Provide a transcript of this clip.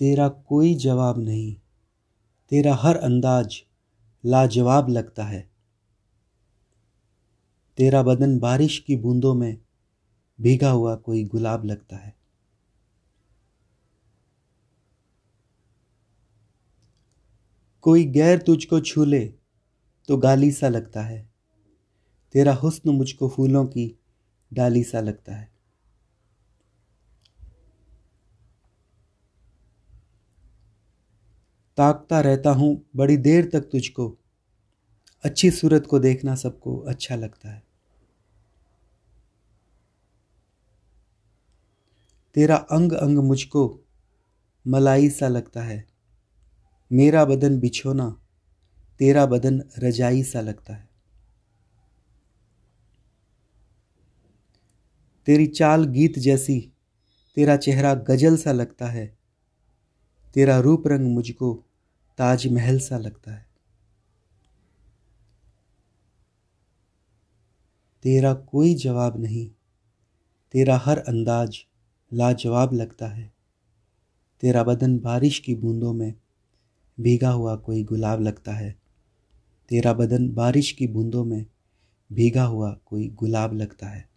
तेरा कोई जवाब नहीं। तेरा हर अंदाज लाजवाब लगता है। तेरा बदन बारिश की बूंदों में भीगा हुआ कोई गुलाब लगता है। कोई गैर तुझको छू ले तो गाली सा लगता है। तेरा हुस्न मुझको फूलों की डाली सा लगता है। ताकता रहता हूँ बड़ी देर तक तुझको। अच्छी सूरत को देखना सबको अच्छा लगता है। तेरा अंग अंग मुझको मलाई सा लगता है। मेरा बदन बिछोना तेरा बदन रजाई सा लगता है। तेरी चाल गीत जैसी तेरा चेहरा गज़ल सा लगता है। तेरा रूप रंग मुझको ताजमहल सा लगता है। तेरा कोई जवाब नहीं। तेरा हर अंदाज लाजवाब लगता है। तेरा बदन बारिश की बूंदों में भीगा हुआ कोई गुलाब लगता है। तेरा बदन बारिश की बूंदों में भीगा हुआ कोई गुलाब लगता है।